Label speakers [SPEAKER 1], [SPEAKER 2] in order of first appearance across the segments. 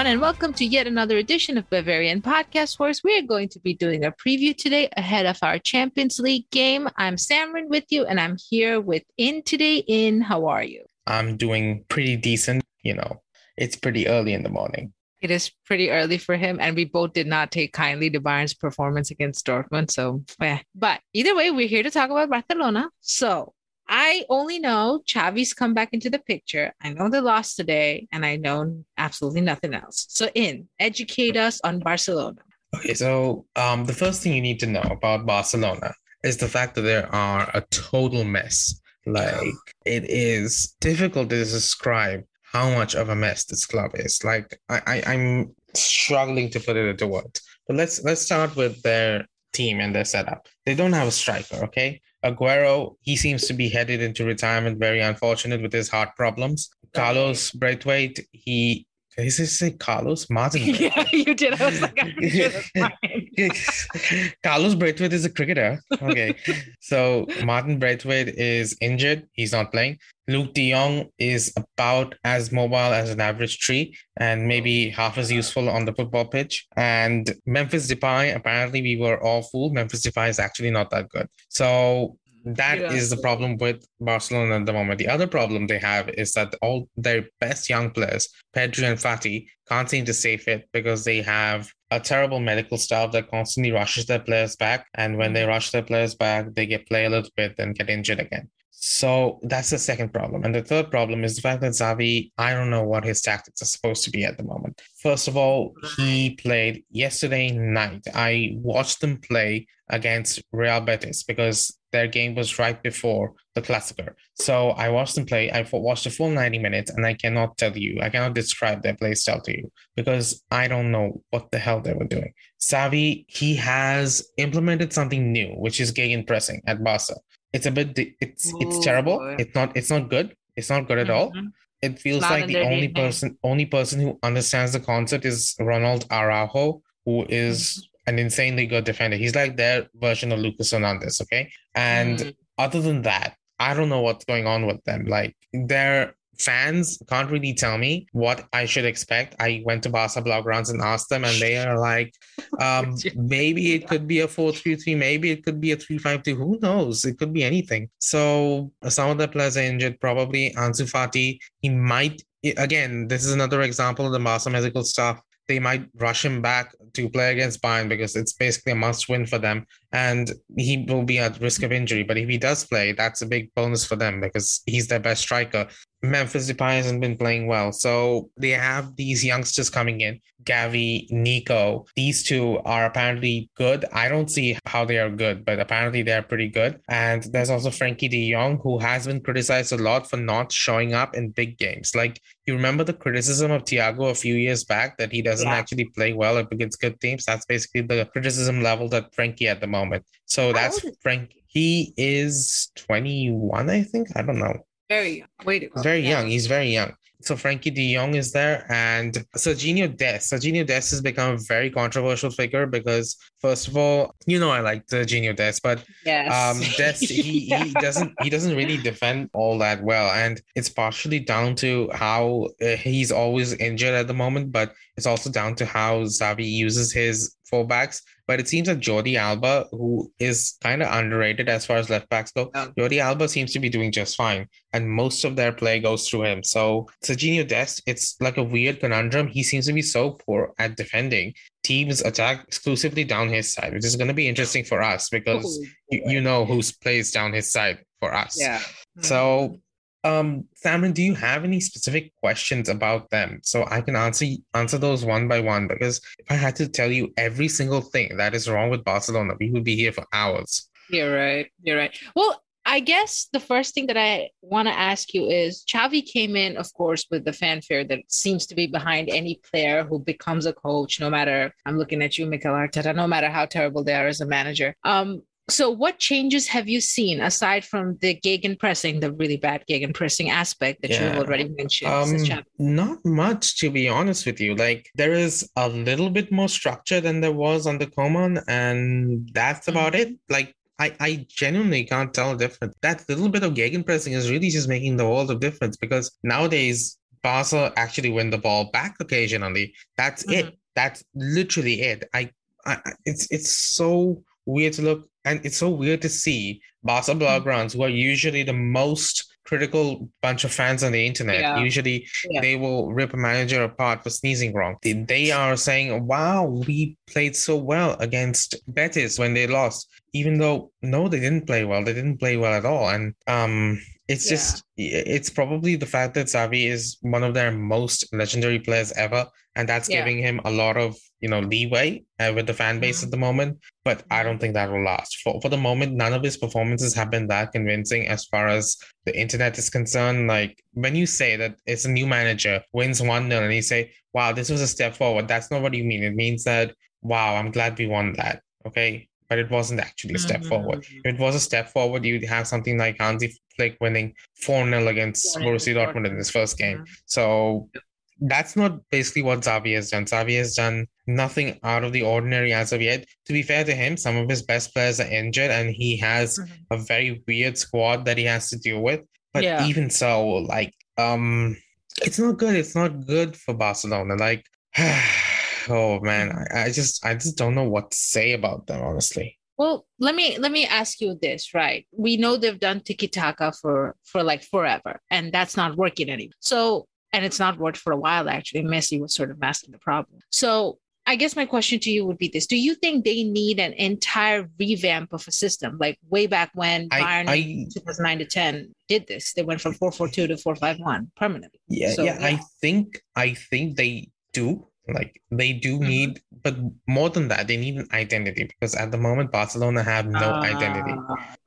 [SPEAKER 1] everyone, and welcome to yet another edition of Bavarian Podcast Works. We are going to be doing a preview today ahead of our Champions League game. I'm Samrin with you, and I'm here with In today. In, how are you?
[SPEAKER 2] I'm doing pretty decent. You know, it's pretty early in the morning.
[SPEAKER 1] It is pretty early for him, and we both did not take kindly to Bayern's performance against Dortmund. So, yeah. But either way, we're here to talk about Barcelona. So, I only know Xavi's come back into the picture. I know they lost today, and I know absolutely nothing else. So, in educate us on Barcelona.
[SPEAKER 2] Okay, so um, the first thing you need to know about Barcelona is the fact that they are a total mess. Like it is difficult to describe how much of a mess this club is. Like I, I I'm struggling to put it into words. But let's let's start with their team and their setup. They don't have a striker, okay? Aguero, he seems to be headed into retirement, very unfortunate with his heart problems. Oh. Carlos Braithwaite, he is this say Carlos Martin?
[SPEAKER 1] yeah, you did. I was like, I'm sure.
[SPEAKER 2] Carlos Braithwaite is a cricketer. Okay, so Martin Braithwaite is injured; he's not playing. Luuk De Jong is about as mobile as an average tree, and maybe half as useful on the football pitch. And Memphis Depay, apparently, we were all fooled. Memphis Depay is actually not that good. So that
[SPEAKER 1] Yeah.
[SPEAKER 2] is the problem with Barcelona at the moment. The other problem they have is that all their best young players, Pedri and Fati, can't seem to stay fit because they have a terrible medical staff that constantly rushes their players back. And when they mm-hmm. rush their players back, they get play a little bit and get injured again. So that's the second problem. And the third problem is the fact that Xavi, I don't know what his tactics are supposed to be at the moment. First of all, he played yesterday night. I watched them play against Real Betis because their game was right before the Clásico. So I watched them play. I watched the full 90 minutes and I cannot tell you, I cannot describe their play style to you because I don't know what the hell they were doing. Xavi, he has implemented something new, which is gegen pressing at Barca. It's a bit, it's it's terrible. It's not, it's not good. It's not good at all.
[SPEAKER 1] Mhm.
[SPEAKER 2] It feels like the only person, only person who understands the concept is Ronald Araujo, who is an insanely good defender. He's like their version of Lucas Hernandez. Okay, and
[SPEAKER 1] Mm.
[SPEAKER 2] other than that, I don't know what's going on with them. Like their fans can't really tell me what I should expect. I went to Barca Blaugranes and asked them, and they are like, um, maybe it could be a 4-3-3, maybe it could be a 3-5-2. Who knows? It could be anything. So some of the players are injured, probably Ansu Fati. He might again, this is another example of the Barca medical staff. They might rush him back to play against Bayern because it's basically a must win for them. And he will be at risk of injury. But if he does play, that's a big bonus for them because he's their best striker. Memphis Depay hasn't been playing well. So they have these youngsters coming in. Gavi, Nico, these two are apparently good. I don't see how they are good, but apparently they're pretty good. And there's also Frenkie de Jong, who has been criticized a lot for not showing up in big games. Like you remember the criticism of Thiago a few years back that he doesn't
[SPEAKER 1] Yeah.
[SPEAKER 2] actually play well against good teams. That's basically the criticism level that Frenkie at the moment. So that's Frank. He is 21, I think. I don't know.
[SPEAKER 1] Very young. Wait,
[SPEAKER 2] very young. He's very young. So Frenkie de Jong is there, and Serginho Dest. Serginho Dest has become a very controversial figure because, first of all, you know I like Serginho Dest, but
[SPEAKER 1] Yes.
[SPEAKER 2] um, Dest he, he doesn't he doesn't really defend all that well, and it's partially down to how uh, he's always injured at the moment, but it's also down to how Xavi uses his fullbacks. But it seems that Jordi Alba, who is kind of underrated as far as left backs go,
[SPEAKER 1] Yeah.
[SPEAKER 2] Jordi Alba seems to be doing just fine, and most of their play goes through him. So Serginho Dest, it's like a weird conundrum. He seems to be so poor at defending. Teams attack exclusively down his side, which is going to be interesting for us because
[SPEAKER 1] Oh,
[SPEAKER 2] you, you know who plays down his side for us.
[SPEAKER 1] yeah.
[SPEAKER 2] So, um, Samrin, do you have any specific questions about them so I can answer answer those one by one? Because if I had to tell you every single thing that is wrong with Barcelona, we would be here for hours.
[SPEAKER 1] You're right. You're right. Well, I guess the first thing that I want to ask you is Xavi came in, of course, with the fanfare that seems to be behind any player who becomes a coach, no matter I'm looking at you, Mikel Arteta, no matter how terrible they are as a manager. Um, so what changes have you seen aside from the gegen pressing, the really bad gegen pressing aspect that you have already mentioned?
[SPEAKER 2] Um, not much to be honest with you. Like there is a little bit more structure than there was on the Koeman, and that's about it. Like I, I genuinely can't tell a difference. That little bit of gegenpressing is really just making the world of difference because nowadays Barca actually win the ball back occasionally. That's mm-hmm. it. That's literally it. I, I, it's it's so weird to look, and it's so weird to see Barca mm-hmm. who are usually the most critical bunch of fans on the internet. Yeah. Usually yeah. they will rip a manager apart for sneezing wrong. They, they are saying, wow, we played so well against Betis when they lost, even though no, they didn't play well. They didn't play well at all. And um it's yeah. just it's probably the fact that Xavi is one of their most legendary players ever, and that's yeah. giving him a lot of you know leeway uh, with the fan base mm-hmm. at the moment. But I don't think that will last. For for the moment, none of his performances have been that convincing as far as the internet is concerned. Like when you say that it's a new manager wins one 0 and you say, "Wow, this was a step forward," that's not what you mean. It means that, "Wow, I'm glad we won that." Okay, but it wasn't actually a step mm-hmm. forward. If it was a step forward, you'd have something like Hansi Flick winning 4 0 against Borussia Dortmund in his first game. Mm-hmm. So that's not basically what Xavi has done. Xavi has done nothing out of the ordinary as of yet. To be fair to him, some of his best players are injured and he has mm-hmm. a very weird squad that he has to deal with. But yeah. even so, like, um, it's not good. It's not good for Barcelona. Like, oh man, I, I just I just don't know what to say about them, honestly.
[SPEAKER 1] Well, let me let me ask you this, right? We know they've done tiki taka for for like forever, and that's not working anymore. So, and it's not worked for a while. Actually, Messi was sort of masking the problem. So, I guess my question to you would be this: Do you think they need an entire revamp of a system, like way back when I, Bayern I, 2009 to 10 did this? They went from 4-4-2 to 4-5-1 permanently.
[SPEAKER 2] Yeah, so, yeah, yeah. I think I think they do like they do mm-hmm. need, but more than that, they need an identity because at the moment Barcelona have no uh, identity.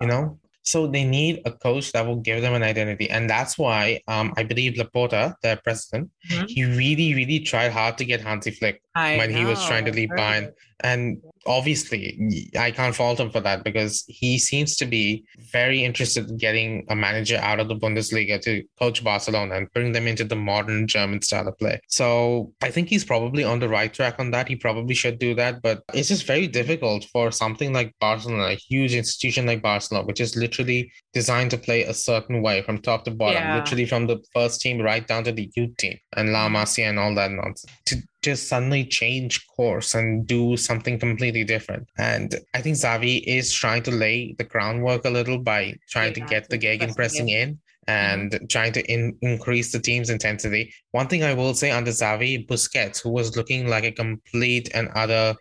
[SPEAKER 2] You know, so they need a coach that will give them an identity, and that's why um, I believe Laporta, their president, mm-hmm. he really, really tried hard to get Hansi Flick I when know. he was trying to leave Bayern. And obviously, I can't fault him for that because he seems to be very interested in getting a manager out of the Bundesliga to coach Barcelona and bring them into the modern German style of play. So I think he's probably on the right track on that. He probably should do that, but it's just very difficult for something like Barcelona, a huge institution like Barcelona, which is literally designed to play a certain way from top to bottom, yeah. literally from the first team right down to the youth team and La Masia and all that nonsense. To just suddenly change course and do something completely different. And I think Xavi is trying to lay the groundwork a little by trying to get the Gegen pressing in and mm-hmm. trying to in, increase the team's intensity. One thing I will say under Xavi, Busquets, who was looking like a complete and other,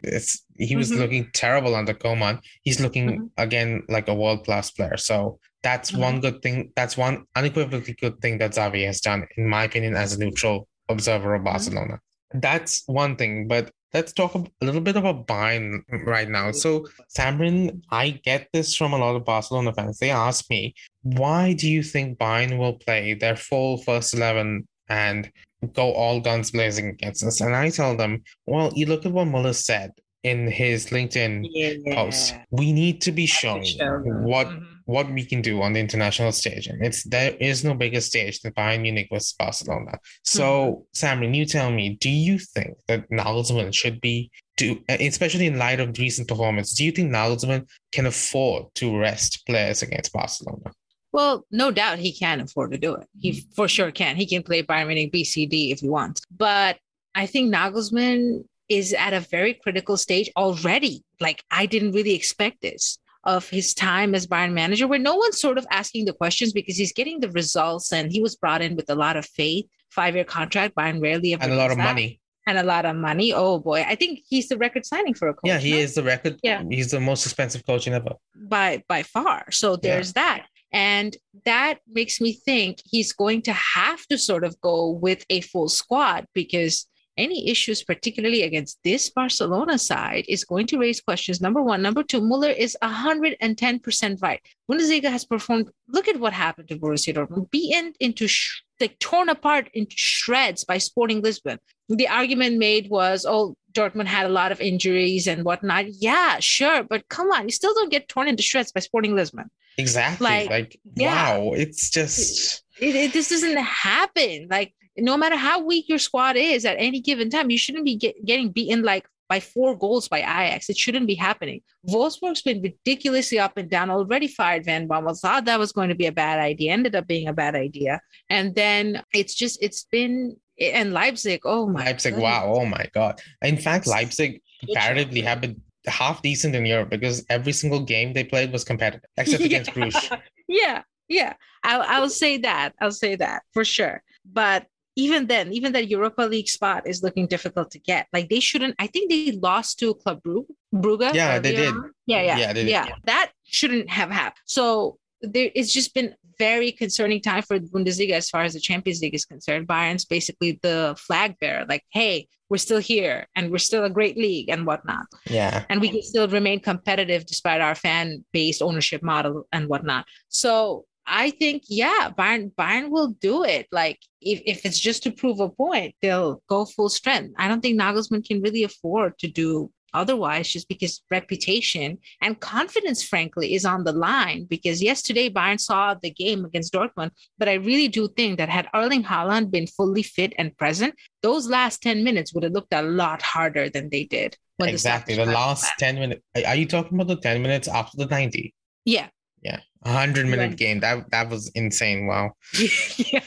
[SPEAKER 2] he was mm-hmm. looking terrible under Koeman. He's looking mm-hmm. again like a world class player. So that's mm-hmm. one good thing. That's one unequivocally good thing that Xavi has done, in my opinion, as a neutral observer of mm-hmm. Barcelona that's one thing, but let's talk a little bit about Bayern right now. So, Samrin, I get this from a lot of Barcelona fans. They ask me, why do you think Bayern will play their full first 11 and go all guns blazing against us? And I tell them, well, you look at what Muller said in his LinkedIn yeah. post. We need to be shown what mm-hmm what we can do on the international stage. And it's there is no bigger stage than Bayern Munich with Barcelona. So, mm-hmm. you tell me, do you think that Nagelsmann should be do especially in light of recent performance, do you think Nagelsmann can afford to rest players against Barcelona?
[SPEAKER 1] Well, no doubt he can afford to do it. He for sure can. He can play Bayern Munich BCD if he wants. But I think Nagelsmann is at a very critical stage already. Like I didn't really expect this of his time as Bayern manager, where no one's sort of asking the questions because he's getting the results and he was brought in with a lot of faith. Five year contract, Bayern rarely ever
[SPEAKER 2] and a lot of that. money.
[SPEAKER 1] And a lot of money. Oh boy, I think he's the record signing for a coach.
[SPEAKER 2] Yeah, he is the record. Yeah, he's the most expensive coach in ever
[SPEAKER 1] by by far. So there's yeah. that. And that makes me think he's going to have to sort of go with a full squad because any issues, particularly against this Barcelona side, is going to raise questions. Number one. Number two, Muller is 110% right. Bundesliga has performed. Look at what happened to Borussia Dortmund, beaten into, sh- like torn apart into shreds by Sporting Lisbon. The argument made was, oh, Dortmund had a lot of injuries and whatnot. Yeah, sure. But come on, you still don't get torn into shreds by Sporting Lisbon.
[SPEAKER 2] Exactly. Like, like yeah. wow, it's just.
[SPEAKER 1] It, it, this doesn't happen. Like no matter how weak your squad is at any given time, you shouldn't be get, getting beaten like by four goals by Ajax. It shouldn't be happening. Wolfsburg's been ridiculously up and down, already fired Van Bommel, thought that was going to be a bad idea, ended up being a bad idea. And then it's just, it's been, and Leipzig, oh my
[SPEAKER 2] Leipzig, wow, oh my God. In fact, Leipzig comparatively have been half decent in Europe because every single game they played was competitive, except yeah. against Bruges.
[SPEAKER 1] yeah, yeah. I'll, I'll say that. I'll say that for sure. But even then, even that Europa League spot is looking difficult to get. Like they shouldn't. I think they lost to Club Brugge. Brugge
[SPEAKER 2] yeah, they did.
[SPEAKER 1] Yeah, yeah, yeah, yeah. That shouldn't have happened. So there, it's just been very concerning time for Bundesliga as far as the Champions League is concerned. Bayern's basically the flag bearer. Like, hey, we're still here and we're still a great league and whatnot.
[SPEAKER 2] Yeah.
[SPEAKER 1] And we can still remain competitive despite our fan based ownership model and whatnot. So I think, yeah, Bayern, Bayern will do it. Like if, if it's just to prove a point, they'll go full strength. I don't think Nagelsmann can really afford to do otherwise just because reputation and confidence frankly is on the line. Because yesterday Bayern saw the game against Dortmund but I really do think that had Erling Haaland been fully fit and present those last 10 minutes would have looked a lot harder than they did
[SPEAKER 2] exactly. the, the last 10 minutes are you talking about the 10 minutes after the 90
[SPEAKER 1] yeah
[SPEAKER 2] yeah, a hundred minute yeah. game. That that was insane. Wow.
[SPEAKER 1] yeah.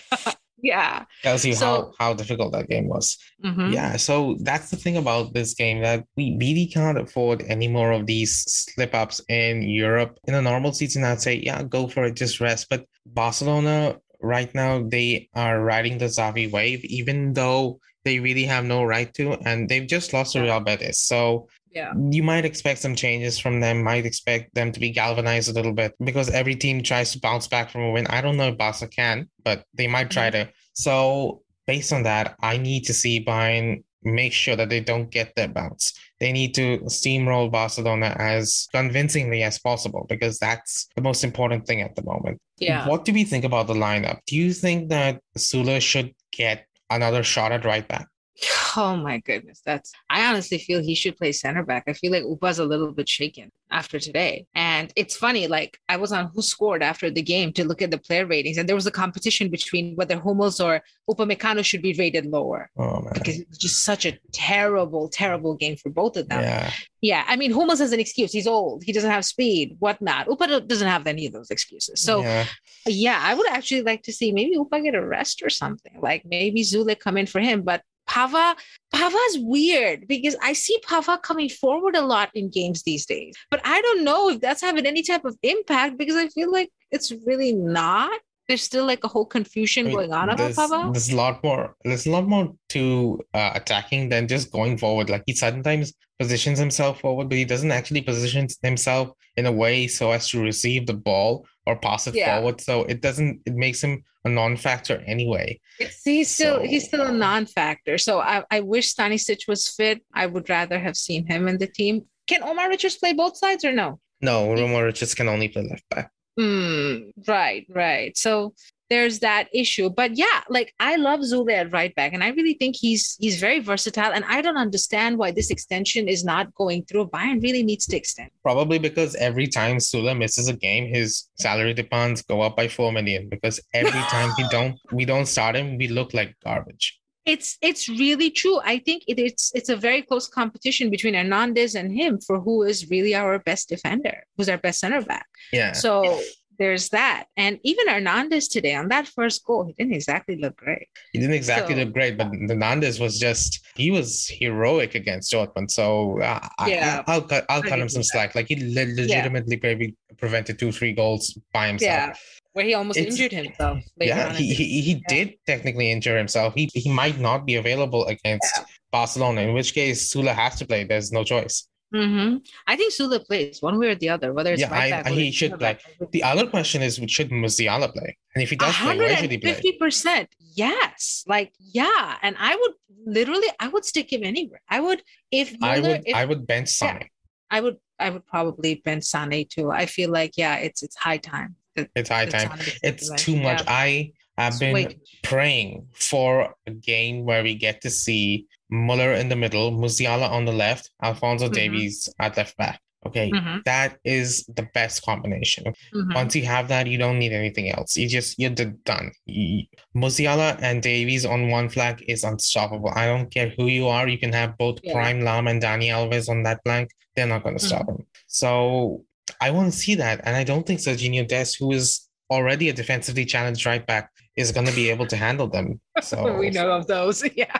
[SPEAKER 1] Yeah.
[SPEAKER 2] Tells you so, how how difficult that game was. Mm-hmm. Yeah. So that's the thing about this game that we really can't afford any more of these slip ups in Europe. In a normal season, I'd say, yeah, go for it, just rest. But Barcelona right now they are riding the Xavi wave, even though they really have no right to, and they've just lost to Real Betis. So
[SPEAKER 1] yeah.
[SPEAKER 2] You might expect some changes from them might expect them to be galvanized a little bit because every team tries to bounce back from a win. I don't know if barca can but they might try to. So based on that i need to see bayern make sure that they don't get their bounce. They need to steamroll barcelona as convincingly as possible because that's the most important thing at the moment.
[SPEAKER 1] Yeah.
[SPEAKER 2] What do we think about the lineup? Do you think that Sule should get another shot at right back
[SPEAKER 1] Oh my goodness. That's I honestly feel he should play center back. I feel like Upa's a little bit shaken after today. And it's funny, like I was on WhoScored after the game to look at the player ratings, and there was a competition between whether Hummels or Upamecano should be rated lower.
[SPEAKER 2] Oh man.
[SPEAKER 1] Because it's just such a terrible, terrible game for both of them.
[SPEAKER 2] Yeah.
[SPEAKER 1] Yeah. I mean, Hummels has an excuse. He's old, he doesn't have speed, whatnot. Upa doesn't have any of those excuses. So yeah, yeah I would actually like to see maybe Upa get a rest or something. Like maybe Sule come in for him. But Pava, Pava's weird because I see Pava coming forward a lot in games these days. But I don't know if that's having any type of impact because I feel like it's really not. There's still like a whole confusion I mean, going on about Pava.
[SPEAKER 2] There's a lot more. There's a lot more to uh, attacking than just going forward. Like he sometimes positions himself forward, but he doesn't actually position himself in a way so as to receive the ball or pass it yeah. forward. So it doesn't. It makes him a non-factor anyway.
[SPEAKER 1] It's, he's still so, he's still a non-factor. So I, I wish Stanisic was fit. I would rather have seen him in the team. Can Omar Richards play both sides or no?
[SPEAKER 2] No, Omar Richards can only play left back.
[SPEAKER 1] Mm, right, right. So there's that issue. But yeah, like I love Sule at right back, and I really think he's he's very versatile. And I don't understand why this extension is not going through. Bayern really needs to extend.
[SPEAKER 2] Probably because every time Sule misses a game, his salary demands go up by four million. Because every time we don't we don't start him, we look like garbage.
[SPEAKER 1] It's it's really true. I think it, it's it's a very close competition between Hernandez and him for who is really our best defender, who's our best center back.
[SPEAKER 2] Yeah.
[SPEAKER 1] So there's that. And even Hernandez today on that first goal, he didn't exactly look great.
[SPEAKER 2] He didn't exactly so, look great, but Hernandez was just he was heroic against Dortmund. So uh,
[SPEAKER 1] yeah,
[SPEAKER 2] I, will cut I'll cut him some slack. Like he le- legitimately yeah. maybe prevented two three goals by himself.
[SPEAKER 1] Yeah. Where he almost it's, injured himself.
[SPEAKER 2] Yeah, he, he, he yeah. did technically injure himself. He he might not be available against yeah. Barcelona, in which case Sule has to play. There's no choice.
[SPEAKER 1] Mm-hmm. I think Sule plays one way or the other, whether it's
[SPEAKER 2] yeah, right I, back, he should play. The other question is, should Musiala play? And if he does play, where should he play?
[SPEAKER 1] Fifty percent, yes. Like, yeah, and I would literally, I would stick him anywhere. I would if
[SPEAKER 2] Muller, I would, if, I would bench Sane. Yeah,
[SPEAKER 1] I would, I would probably bench Sane too. I feel like, yeah, it's it's high time.
[SPEAKER 2] it's high time. It's too much. Yeah. I have been Wait. praying for a game where we get to see Muller in the middle, Musiala on the left, Alphonso mm-hmm. Davies at left back. Okay,
[SPEAKER 1] Mhm.
[SPEAKER 2] that is the best combination.
[SPEAKER 1] Mhm.
[SPEAKER 2] Once you have that, you don't need anything else. You just you're done. Musiala and Davies on one flank is unstoppable. I don't care who you are. You can have both
[SPEAKER 1] Yeah.
[SPEAKER 2] Prime Lahm and Dani Alves on that flank. They're not going to stop him. So I want to see that, and I don't think Serginho Dest, who is already a defensively challenged right back, is going to be able to handle them. So
[SPEAKER 1] we know of those. Yeah.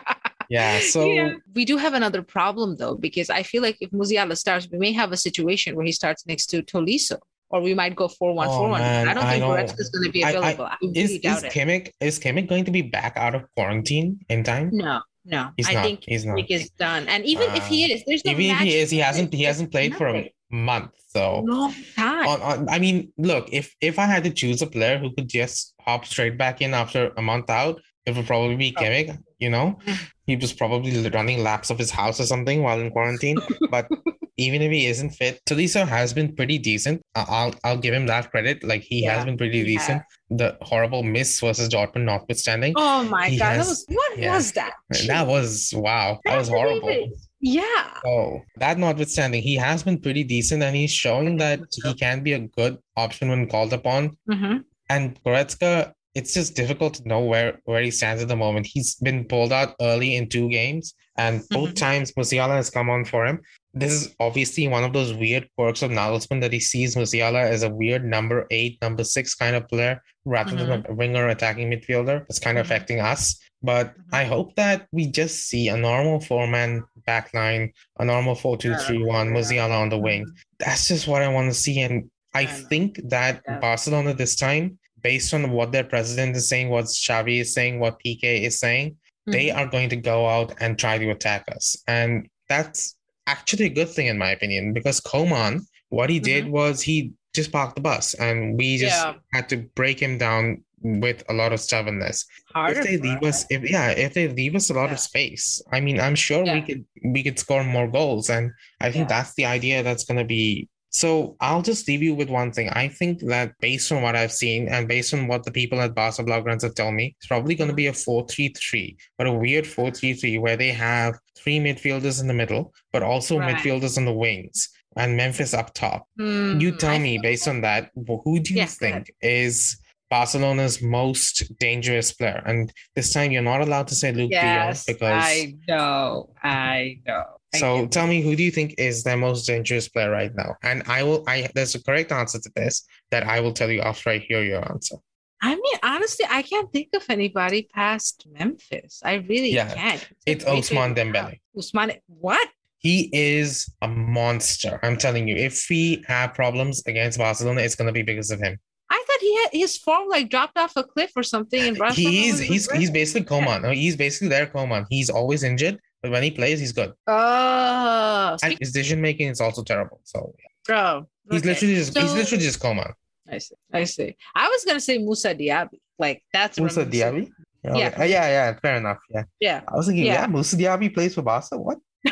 [SPEAKER 2] yeah. So
[SPEAKER 1] Yeah. we do have another problem though, because I feel like if Musiala starts, we may have a situation where he starts next to Tolisso, or we might go 4 1
[SPEAKER 2] Oh,
[SPEAKER 1] 4 I don't
[SPEAKER 2] I
[SPEAKER 1] think. Goretzka is going to be
[SPEAKER 2] I- I-
[SPEAKER 1] available. I,
[SPEAKER 2] is
[SPEAKER 1] really
[SPEAKER 2] is
[SPEAKER 1] doubt it.
[SPEAKER 2] Kimmich is Kimmich going to be back out of quarantine in time?
[SPEAKER 1] No, no.
[SPEAKER 2] He's
[SPEAKER 1] I
[SPEAKER 2] not.
[SPEAKER 1] think
[SPEAKER 2] He's not.
[SPEAKER 1] Is done. And even if he uh, is, there's no
[SPEAKER 2] Even if he is, he hasn't he hasn't played for a month. So
[SPEAKER 1] long time.
[SPEAKER 2] on, on, I mean, look, if if I had to choose a player who could just hop straight back in after a month out, it would probably be
[SPEAKER 1] Oh.
[SPEAKER 2] Kimmich. You know, he was probably running laps of his house or something while in quarantine. But even if he isn't fit, Tolisso has been pretty decent. I'll I'll give him that credit. Like he has been pretty decent. The horrible miss versus Dortmund notwithstanding,
[SPEAKER 1] Oh my
[SPEAKER 2] He
[SPEAKER 1] god,
[SPEAKER 2] has-
[SPEAKER 1] that was what
[SPEAKER 2] yeah.
[SPEAKER 1] was that?
[SPEAKER 2] that was wow. That was horrible.
[SPEAKER 1] Yeah.
[SPEAKER 2] Oh, that notwithstanding, he has been pretty decent and he's showing that he can be a good option when called upon.
[SPEAKER 1] Mhm.
[SPEAKER 2] And Goretzka, it's just difficult to know where, where he stands at the moment. He's been pulled out early in two games, and both
[SPEAKER 1] Mhm.
[SPEAKER 2] times Musiala has come on for him. This is obviously one of those weird quirks of Nagelsmann that he sees Musiala as a weird number eight, number six kind of player rather than a winger attacking midfielder. That's kind of
[SPEAKER 1] Mhm.
[SPEAKER 2] affecting us. But
[SPEAKER 1] Mhm.
[SPEAKER 2] I hope that we just see a normal four man back line, a normal 4 2 3 1, Musiala on the wing. That's just what I want to see. And I think that. Barcelona this time, based on what their president is saying, what Xavi is saying, what Piqué is saying, they
[SPEAKER 1] Mhm.
[SPEAKER 2] are going to go out and try to attack us. And that's actually a good thing, in my opinion, because Koeman, what he did was he just parked the bus and we just
[SPEAKER 1] Yeah.
[SPEAKER 2] had to break him down with a lot of stubbornness.
[SPEAKER 1] Harder
[SPEAKER 2] if they leave
[SPEAKER 1] us.
[SPEAKER 2] if yeah, if they leave us a lot
[SPEAKER 1] Yeah.
[SPEAKER 2] of space, I mean, I'm sure we could we could score more goals. And I think
[SPEAKER 1] Yeah.
[SPEAKER 2] that's the idea that's gonna be so I'll just leave you with one thing. I think that based on what I've seen and based on what the people at Barca Blaugranes have told me, it's probably going to be a 4-3-3, but a weird 4-3-3 where they have three midfielders in the middle, but also
[SPEAKER 1] Right.
[SPEAKER 2] midfielders on the wings and Memphis up top. You
[SPEAKER 1] Mm,
[SPEAKER 2] tell
[SPEAKER 1] I
[SPEAKER 2] me based on that, who do you
[SPEAKER 1] ahead.
[SPEAKER 2] think is Barcelona's most dangerous player? And this time you're not allowed to say Luuk
[SPEAKER 1] Yes,
[SPEAKER 2] de Jong because
[SPEAKER 1] I know. I know.
[SPEAKER 2] So tell me who do you think is their most dangerous player right now? And I will I there's a correct answer to this that I will tell you after I hear your answer.
[SPEAKER 1] I mean, honestly, I can't think of anybody past Memphis. I really
[SPEAKER 2] Yeah,
[SPEAKER 1] can't.
[SPEAKER 2] It's
[SPEAKER 1] way
[SPEAKER 2] Ousmane Dembele.
[SPEAKER 1] go. Ousmane, what?
[SPEAKER 2] He is a monster. I'm telling you, if we have problems against Barcelona, it's gonna be because of him.
[SPEAKER 1] I thought he had his form like dropped off a cliff or something in Barcelona.
[SPEAKER 2] He's he's he's basically Coman. No, He's basically their Coman. He's always injured, but when he plays, he's good.
[SPEAKER 1] Oh,
[SPEAKER 2] And his decision making is also terrible. So
[SPEAKER 1] bro.
[SPEAKER 2] he's literally just he's literally just Coman.
[SPEAKER 1] I see. I see. I was gonna say Moussa Diaby. Like that's Moussa.
[SPEAKER 2] Diaby. Yeah,
[SPEAKER 1] Yeah.
[SPEAKER 2] okay. Uh, yeah, yeah, fair enough. Yeah,
[SPEAKER 1] Yeah.
[SPEAKER 2] I was thinking, yeah,
[SPEAKER 1] Yeah.
[SPEAKER 2] Moussa Diaby plays for Barca. What?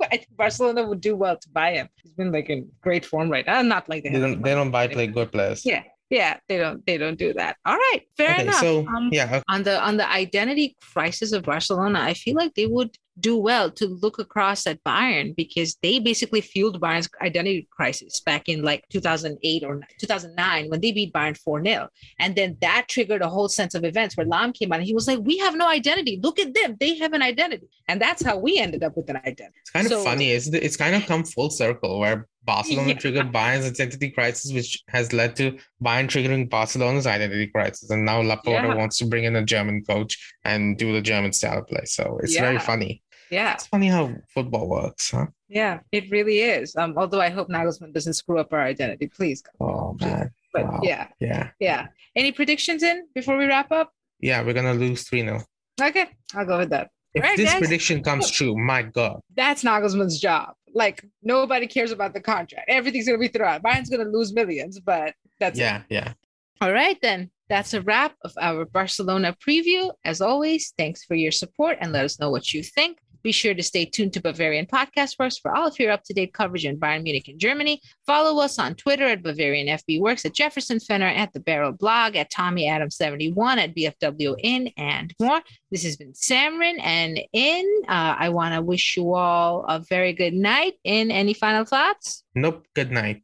[SPEAKER 1] I think Barcelona would do well to buy him. He's been like in great form right now. Not like they,
[SPEAKER 2] They don't they don't buy
[SPEAKER 1] money.
[SPEAKER 2] play good players.
[SPEAKER 1] Yeah. Yeah, they don't they don't do that. All right, fair
[SPEAKER 2] Okay,
[SPEAKER 1] enough.
[SPEAKER 2] so
[SPEAKER 1] Um,
[SPEAKER 2] yeah, okay.
[SPEAKER 1] on the on the identity crisis of Barcelona, I feel like they would do well to look across at Bayern because they basically fueled Bayern's identity crisis back in like 2008 or 2009 when they beat Bayern 4-0. And then that triggered a whole sense of events where Lahm came out and he was like, "We have no identity. Look at them. They have an identity." And that's how we ended up with an identity.
[SPEAKER 2] it's kind of
[SPEAKER 1] so-
[SPEAKER 2] funny. It's it's kind of come full circle where Barcelona
[SPEAKER 1] Yeah.
[SPEAKER 2] triggered Bayern's identity crisis, which has led to Bayern triggering Barcelona's identity crisis, and now Laporta
[SPEAKER 1] Yeah.
[SPEAKER 2] wants to bring in a German coach and do the German style play. So it's very funny.
[SPEAKER 1] Yeah.
[SPEAKER 2] It's funny how football works, huh?
[SPEAKER 1] Yeah, it really is. Um, although I hope Nagelsmann doesn't screw up our identity, please.
[SPEAKER 2] Oh man,
[SPEAKER 1] But
[SPEAKER 2] Wow.
[SPEAKER 1] yeah,
[SPEAKER 2] yeah,
[SPEAKER 1] yeah. Any predictions in before we wrap up?
[SPEAKER 2] yeah. We're gonna lose three 0
[SPEAKER 1] Okay, I'll go with that.
[SPEAKER 2] If
[SPEAKER 1] Right,
[SPEAKER 2] this
[SPEAKER 1] guys?
[SPEAKER 2] prediction comes true, my God.
[SPEAKER 1] That's Nagelsmann's job. Like nobody cares about the contract. Everything's gonna be thrown out. Bayern's gonna lose millions, but that's it.
[SPEAKER 2] Yeah, yeah.
[SPEAKER 1] All right, then. That's a wrap of our Barcelona preview. As always, thanks for your support and let us know what you think. Be sure to stay tuned to Bavarian Podcast Works for all of your up to date coverage in Bayern Munich and Germany. Follow us on Twitter at Bavarian FB Works, at Jefferson Fenner, at the Barrel Blog, at Tommy Adam 71, at BFW In, and more. This has been Samrin and In. Uh, I want to wish you all a very good night. In, any final thoughts?
[SPEAKER 2] Nope. Good night.